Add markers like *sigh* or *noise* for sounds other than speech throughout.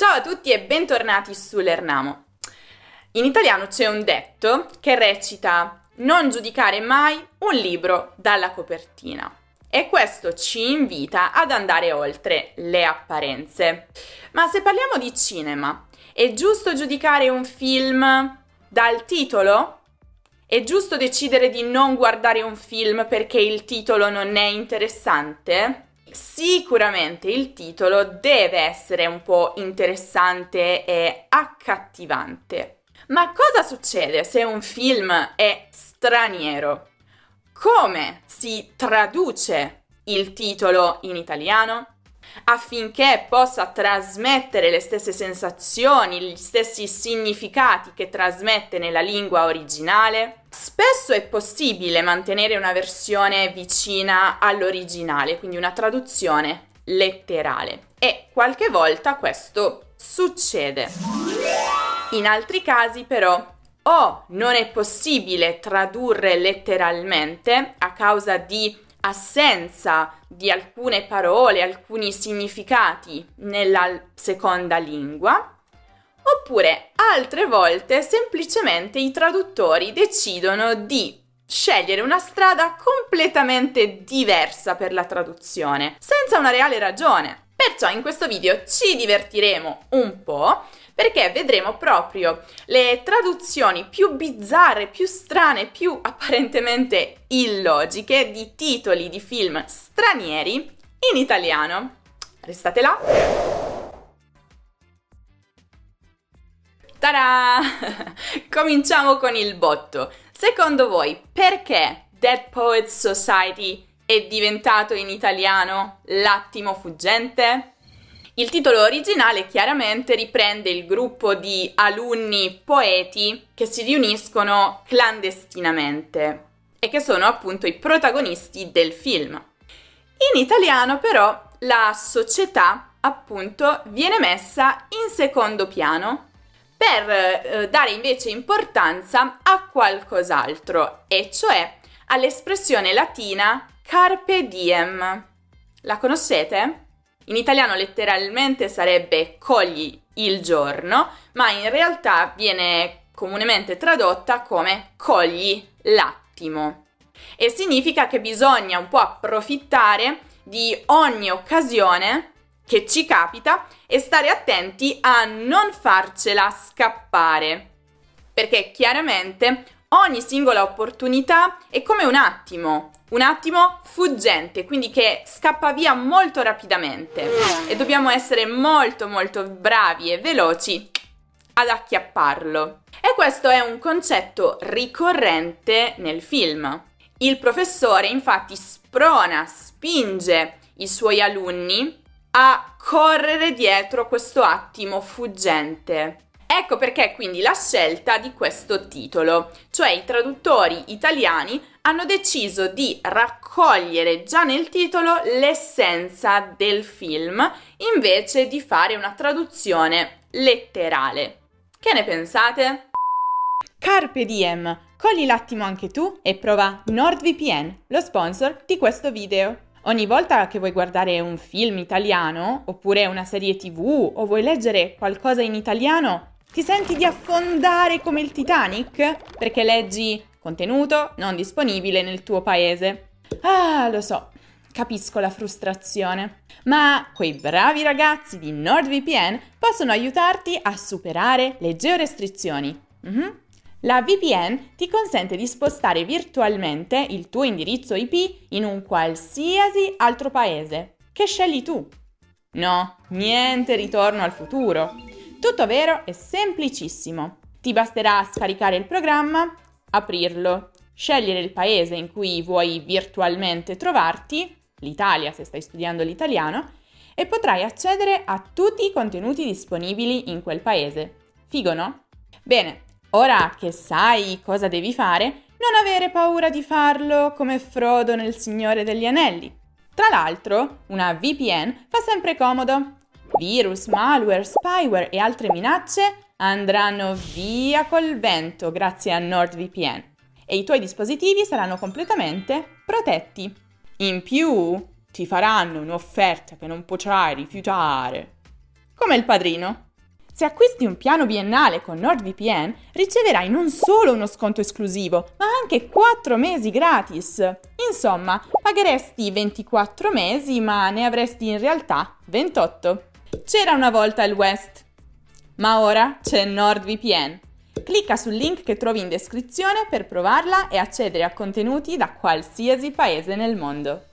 Ciao a tutti e bentornati su Lernamo. In italiano c'è un detto che recita non giudicare mai un libro dalla copertina. E questo ci invita ad andare oltre le apparenze. Ma se parliamo di cinema, è giusto giudicare un film dal titolo? È giusto decidere di non guardare un film perché il titolo non è interessante? Sicuramente il titolo deve essere un po' interessante e accattivante. Ma cosa succede se un film è straniero? Come si traduce il titolo in italiano? affinché possa trasmettere le stesse sensazioni, gli stessi significati che trasmette nella lingua originale. Spesso è possibile mantenere una versione vicina all'originale, quindi una traduzione letterale e qualche volta questo succede. In altri casi però o non è possibile tradurre letteralmente a causa di assenza di alcune parole, alcuni significati nella seconda lingua, oppure altre volte semplicemente i traduttori decidono di scegliere una strada completamente diversa per la traduzione, senza una reale ragione. Perciò in questo video ci divertiremo un po' perché vedremo proprio le traduzioni più bizzarre, più strane, più apparentemente illogiche di titoli di film stranieri in italiano. Restate là! Tada! *laughs* Cominciamo con il botto. Secondo voi perché Dead Poets Society è diventato in italiano L'attimo fuggente? Il titolo originale chiaramente riprende il gruppo di alunni poeti che si riuniscono clandestinamente e che sono appunto i protagonisti del film. In italiano però la società appunto viene messa in secondo piano per eh, dare invece importanza a qualcos'altro, e cioè all'espressione latina carpe diem. La conoscete? In italiano letteralmente sarebbe cogli il giorno, ma in realtà viene comunemente tradotta come cogli l'attimo. E significa che bisogna un po' approfittare di ogni occasione che ci capita e stare attenti a non farcela scappare. Perché chiaramente ogni singola opportunità è come un attimo, un attimo fuggente, quindi che scappa via molto rapidamente e dobbiamo essere molto molto bravi e veloci ad acchiapparlo. E questo è un concetto ricorrente nel film. Il professore infatti sprona, spinge i suoi alunni a correre dietro questo attimo fuggente. Ecco perché quindi la scelta di questo titolo, cioè i traduttori italiani hanno deciso di raccogliere già nel titolo l'essenza del film invece di fare una traduzione letterale. Che ne pensate? Carpe diem, cogli l'attimo anche tu e prova NordVPN, lo sponsor di questo video. Ogni volta che vuoi guardare un film italiano, oppure una serie tv, o vuoi leggere qualcosa in italiano, ti senti di affondare come il Titanic? Perché leggi contenuto non disponibile nel tuo paese. Ah, lo so, capisco la frustrazione. Ma quei bravi ragazzi di NordVPN possono aiutarti a superare le georestrizioni. Mm-hmm. La VPN ti consente di spostare virtualmente il tuo indirizzo IP in un qualsiasi altro paese. Che scegli tu? No, niente ritorno al futuro. Tutto vero e semplicissimo. Ti basterà scaricare il programma, aprirlo, scegliere il paese in cui vuoi virtualmente trovarti, l'Italia se stai studiando l'italiano, e potrai accedere a tutti i contenuti disponibili in quel paese. Figo, no? Bene, ora che sai cosa devi fare, non avere paura di farlo come Frodo nel Signore degli Anelli. Tra l'altro, una VPN fa sempre comodo Virus, malware, spyware e altre minacce andranno via col vento grazie a NordVPN e i tuoi dispositivi saranno completamente protetti. In più, ti faranno un'offerta che non potrai rifiutare. Come il padrino. Se acquisti un piano biennale con NordVPN, riceverai non solo uno sconto esclusivo, ma anche 4 mesi gratis. Insomma, pagheresti 24 mesi, ma ne avresti in realtà 28. C'era una volta il West, ma ora c'è NordVPN. Clicca sul link che trovi in descrizione per provarla e accedere a contenuti da qualsiasi paese nel mondo.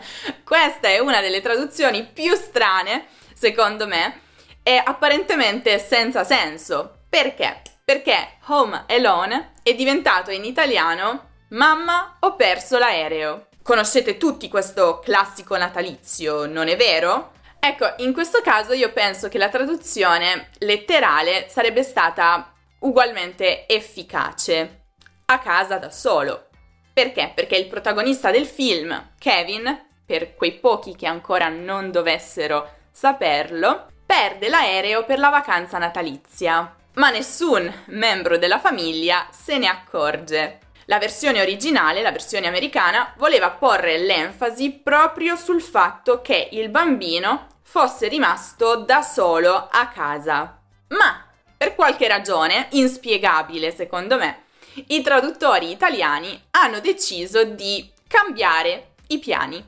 *laughs* Questa è una delle traduzioni più strane, secondo me, e apparentemente senza senso. Perché? Perché Home Alone è diventato in italiano Mamma ho perso l'aereo. Conoscete tutti questo classico natalizio, non è vero? Ecco, in questo caso io penso che la traduzione letterale sarebbe stata ugualmente efficace. A casa da solo. Perché? Perché il protagonista del film, Kevin, per quei pochi che ancora non dovessero saperlo, perde l'aereo per la vacanza natalizia. Ma nessun membro della famiglia se ne accorge. La versione originale, la versione americana, voleva porre l'enfasi proprio sul fatto che il bambino fosse rimasto da solo a casa. Ma per qualche ragione, inspiegabile secondo me, i traduttori italiani hanno deciso di cambiare i piani.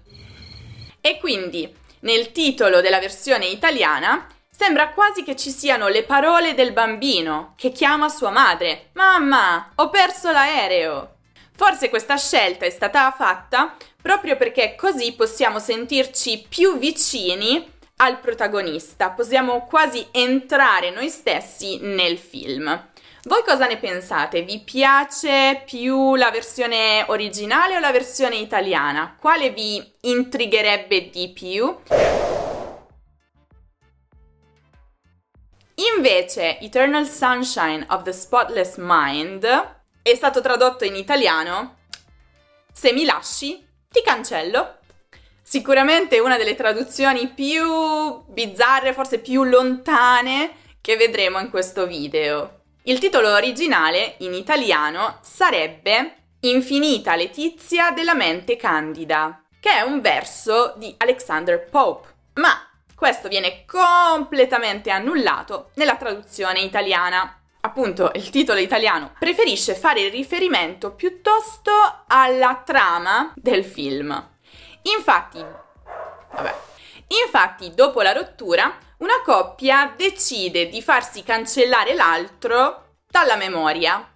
E quindi nel titolo della versione italiana sembra quasi che ci siano le parole del bambino che chiama sua madre. Mamma, ho perso l'aereo. Forse questa scelta è stata fatta proprio perché così possiamo sentirci più vicini al protagonista, possiamo quasi entrare noi stessi nel film. Voi cosa ne pensate? Vi piace più la versione originale o la versione italiana? Quale vi intrigherebbe di più? Invece, Eternal Sunshine of the Spotless Mind è stato tradotto in italiano Se mi lasci, ti cancello. Sicuramente una delle traduzioni più bizzarre, forse più lontane che vedremo in questo video. Il titolo originale in italiano sarebbe Infinita letizia della mente candida, che è un verso di Alexander Pope, ma questo viene completamente annullato nella traduzione italiana. Appunto, il titolo italiano preferisce fare riferimento piuttosto alla trama del film. Infatti, vabbè, infatti dopo la rottura una coppia decide di farsi cancellare l'altro dalla memoria.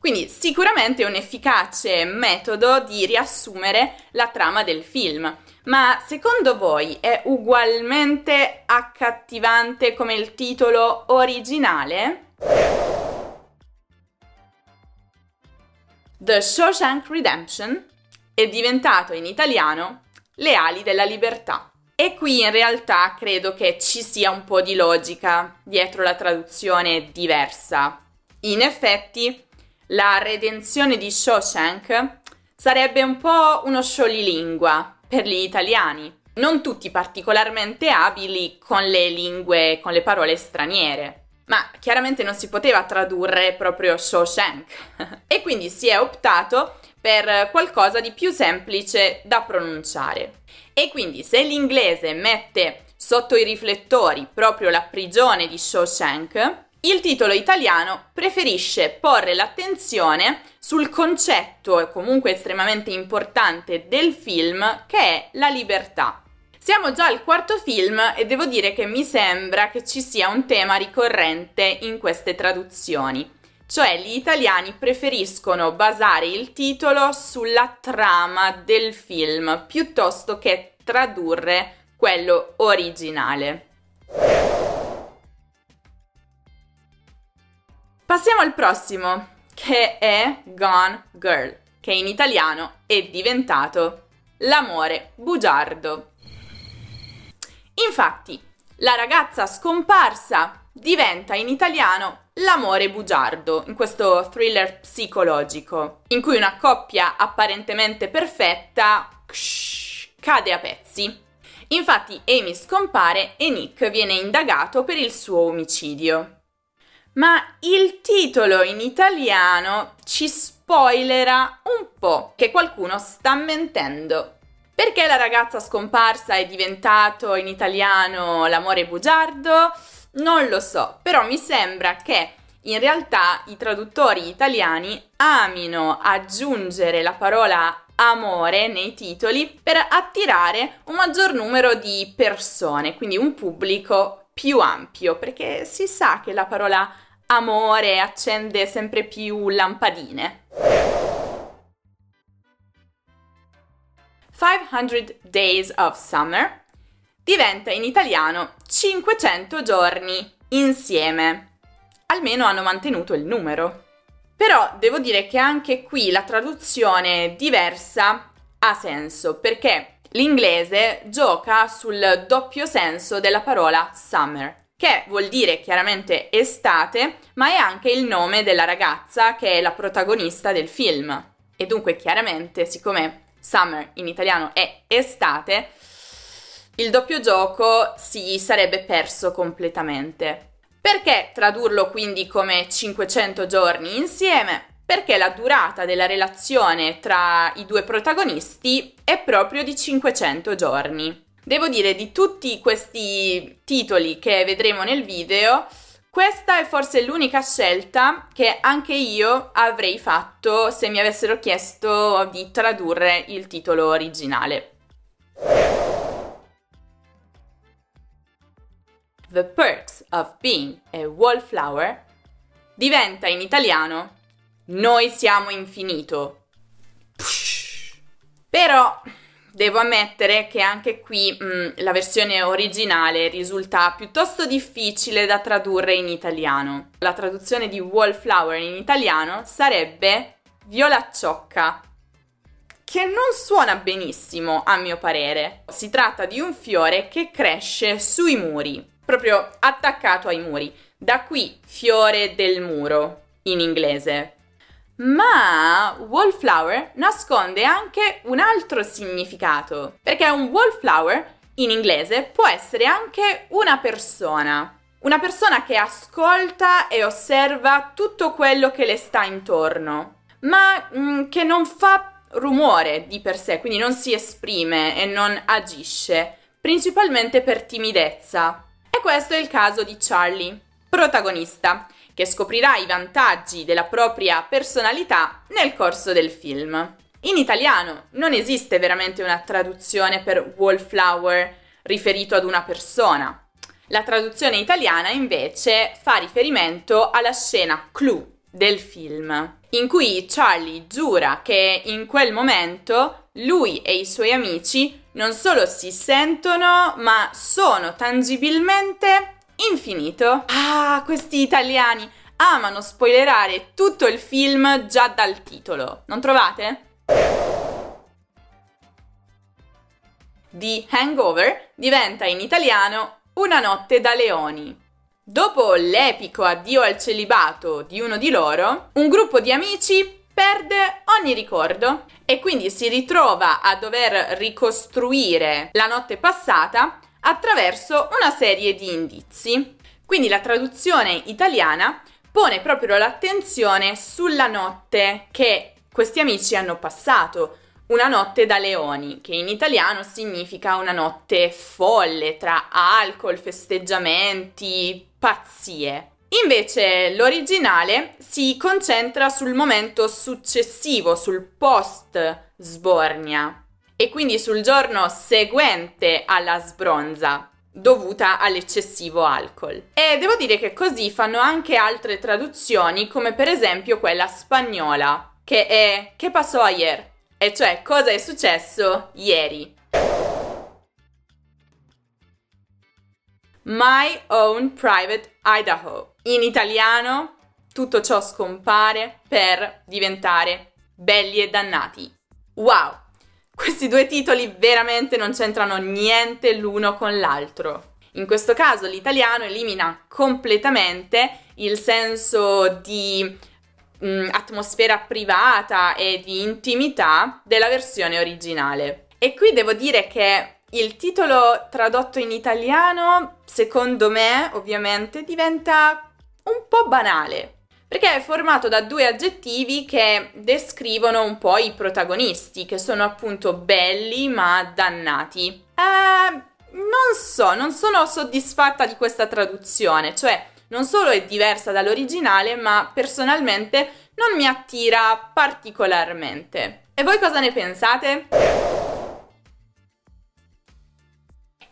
Quindi sicuramente è un efficace metodo di riassumere la trama del film. Ma secondo voi è ugualmente accattivante come il titolo originale? The Shawshank Redemption è diventato in italiano Le ali della libertà. E qui in realtà credo che ci sia un po' di logica dietro la traduzione diversa. In effetti, la redenzione di Shawshank sarebbe un po' uno scioglilingua per gli italiani, non tutti particolarmente abili con le lingue, con le parole straniere. Ma chiaramente non si poteva tradurre proprio Shawshank *laughs* e quindi si è optato per qualcosa di più semplice da pronunciare. E quindi se l'inglese mette sotto i riflettori proprio la prigione di Shawshank, il titolo italiano preferisce porre l'attenzione sul concetto comunque estremamente importante del film che è la libertà. Siamo già al quarto film e devo dire che mi sembra che ci sia un tema ricorrente in queste traduzioni cioè gli italiani preferiscono basare il titolo sulla trama del film piuttosto che tradurre quello originale. Passiamo al prossimo, che è Gone Girl, che in italiano è diventato l'amore bugiardo. Infatti, la ragazza scomparsa diventa in italiano L'amore bugiardo, in questo thriller psicologico, in cui una coppia apparentemente perfetta cade a pezzi. Infatti Amy scompare e Nick viene indagato per il suo omicidio. Ma il titolo in italiano ci spoilerà un po' che qualcuno sta mentendo. Perché la ragazza scomparsa è diventato in italiano l'amore bugiardo? Non lo so, però mi sembra che in realtà i traduttori italiani amino aggiungere la parola amore nei titoli per attirare un maggior numero di persone, quindi un pubblico più ampio, perché si sa che la parola amore accende sempre più lampadine. 500 Days of Summer diventa in italiano 500 giorni insieme. Almeno hanno mantenuto il numero. Però devo dire che anche qui la traduzione diversa ha senso perché l'inglese gioca sul doppio senso della parola summer, che vuol dire chiaramente estate, ma è anche il nome della ragazza che è la protagonista del film. E dunque chiaramente, siccome summer in italiano è estate, il doppio gioco si sarebbe perso completamente. Perché tradurlo quindi come 500 giorni insieme? Perché la durata della relazione tra i due protagonisti è proprio di 500 giorni. Devo dire, di tutti questi titoli che vedremo nel video, questa è forse l'unica scelta che anche io avrei fatto se mi avessero chiesto di tradurre il titolo originale. The Perks of Being a Wallflower diventa in italiano Noi siamo infinito. Però devo ammettere che anche qui mh, mm, la versione originale risulta piuttosto difficile da tradurre in italiano. La traduzione di Wallflower in italiano sarebbe violacciocca, che non suona benissimo a mio parere. Si tratta di un fiore che cresce sui muri proprio attaccato ai muri. Da qui fiore del muro in inglese. Ma wallflower nasconde anche un altro significato, perché un wallflower in inglese può essere anche una persona. Una persona che ascolta e osserva tutto quello che le sta intorno, ma mh, mm, che non fa rumore di per sé, quindi non si esprime e non agisce, principalmente per timidezza. E questo è il caso di Charlie, protagonista, che scoprirà i vantaggi della propria personalità nel corso del film. In italiano non esiste veramente una traduzione per wallflower riferito ad una persona. La traduzione italiana invece fa riferimento alla scena clou del film, in cui Charlie giura che in quel momento lui e i suoi amici non solo si sentono, ma sono tangibilmente infinito. Ah, questi italiani amano spoilerare tutto il film già dal titolo, non trovate? The Hangover diventa in italiano Una notte da leoni. Dopo l'epico addio al celibato di uno di loro, un gruppo di amici perde ogni ricordo e quindi si ritrova a dover ricostruire la notte passata attraverso una serie di indizi. Quindi la traduzione italiana pone proprio l'attenzione sulla notte che questi amici hanno passato, una notte da leoni, che in italiano significa una notte folle tra alcol, festeggiamenti, pazzie. Invece l'originale si concentra sul momento successivo, sul post sbornia e quindi sul giorno seguente alla sbronza dovuta all'eccessivo alcol. E devo dire che così fanno anche altre traduzioni, come per esempio quella spagnola, che è che passò ayer, e cioè cosa è successo ieri. My Own Private Idaho. In italiano tutto ciò scompare per diventare belli e dannati. Wow! Questi due titoli veramente non c'entrano niente l'uno con l'altro. In questo caso l'italiano elimina completamente il senso di mh, mm, atmosfera privata e di intimità della versione originale. E qui devo dire che il titolo tradotto in italiano, secondo me, ovviamente, diventa un po' banale. perché è formato da due aggettivi che descrivono un po' i protagonisti, che sono appunto belli ma dannati. Eh, non so, non sono soddisfatta di questa traduzione, cioè non solo è diversa dall'originale, ma personalmente non mi attira particolarmente. E voi cosa ne pensate?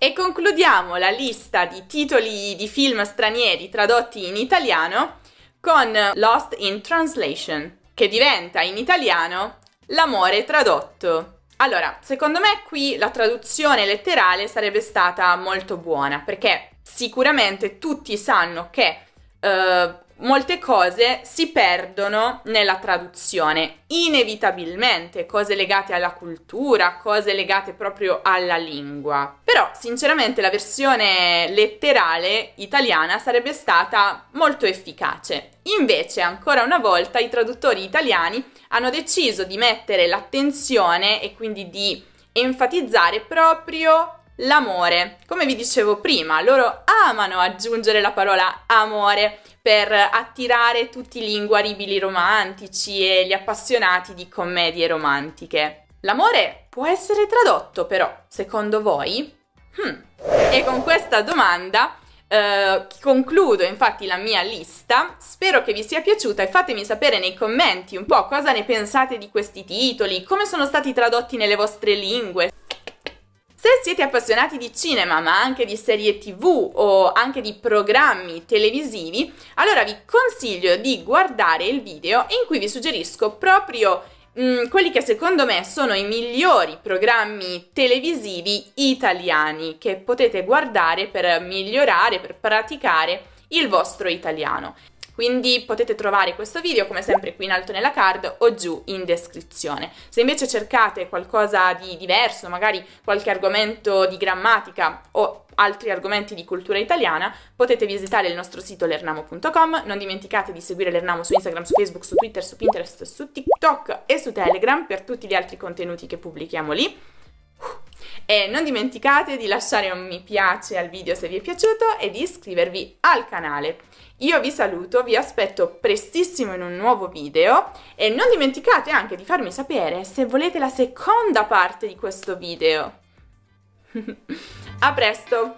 E concludiamo la lista di titoli di film stranieri tradotti in italiano con Lost in Translation, che diventa in italiano L'amore tradotto. Allora, secondo me qui la traduzione letterale sarebbe stata molto buona, perché sicuramente tutti sanno che uh, molte cose si perdono nella traduzione, inevitabilmente, cose legate alla cultura, cose legate proprio alla lingua. Però, sinceramente, la versione letterale italiana sarebbe stata molto efficace. Invece, ancora una volta, i traduttori italiani hanno deciso di mettere l'attenzione e quindi di enfatizzare proprio l'amore. Come vi dicevo prima, loro amano aggiungere la parola amore per attirare tutti gli inguaribili romantici e gli appassionati di commedie romantiche. L'amore può essere tradotto però, secondo voi? Hmm. E con questa domanda Uh, concludo infatti la mia lista, spero che vi sia piaciuta e fatemi sapere nei commenti un po' cosa ne pensate di questi titoli, come sono stati tradotti nelle vostre lingue, se siete appassionati di cinema, ma anche di serie tv o anche di programmi televisivi, allora vi consiglio di guardare il video in cui vi suggerisco proprio mh, mm, quelli che secondo me sono i migliori programmi televisivi italiani che potete guardare per migliorare, per praticare il vostro italiano. Quindi potete trovare questo video come sempre qui in alto nella card o giù in descrizione. Se invece cercate qualcosa di diverso, magari qualche argomento di grammatica o altri argomenti di cultura italiana, potete visitare il nostro sito lernamo.com. Non dimenticate di seguire l'Ernamo su Instagram, su Facebook, su Twitter, su Pinterest, su TikTok e su Telegram per tutti gli altri contenuti che pubblichiamo lì. E non dimenticate di lasciare un mi piace al video se vi è piaciuto e di iscrivervi al canale. Io vi saluto, vi aspetto prestissimo in un nuovo video e non dimenticate anche di farmi sapere se volete la seconda parte di questo video. *laughs* A presto!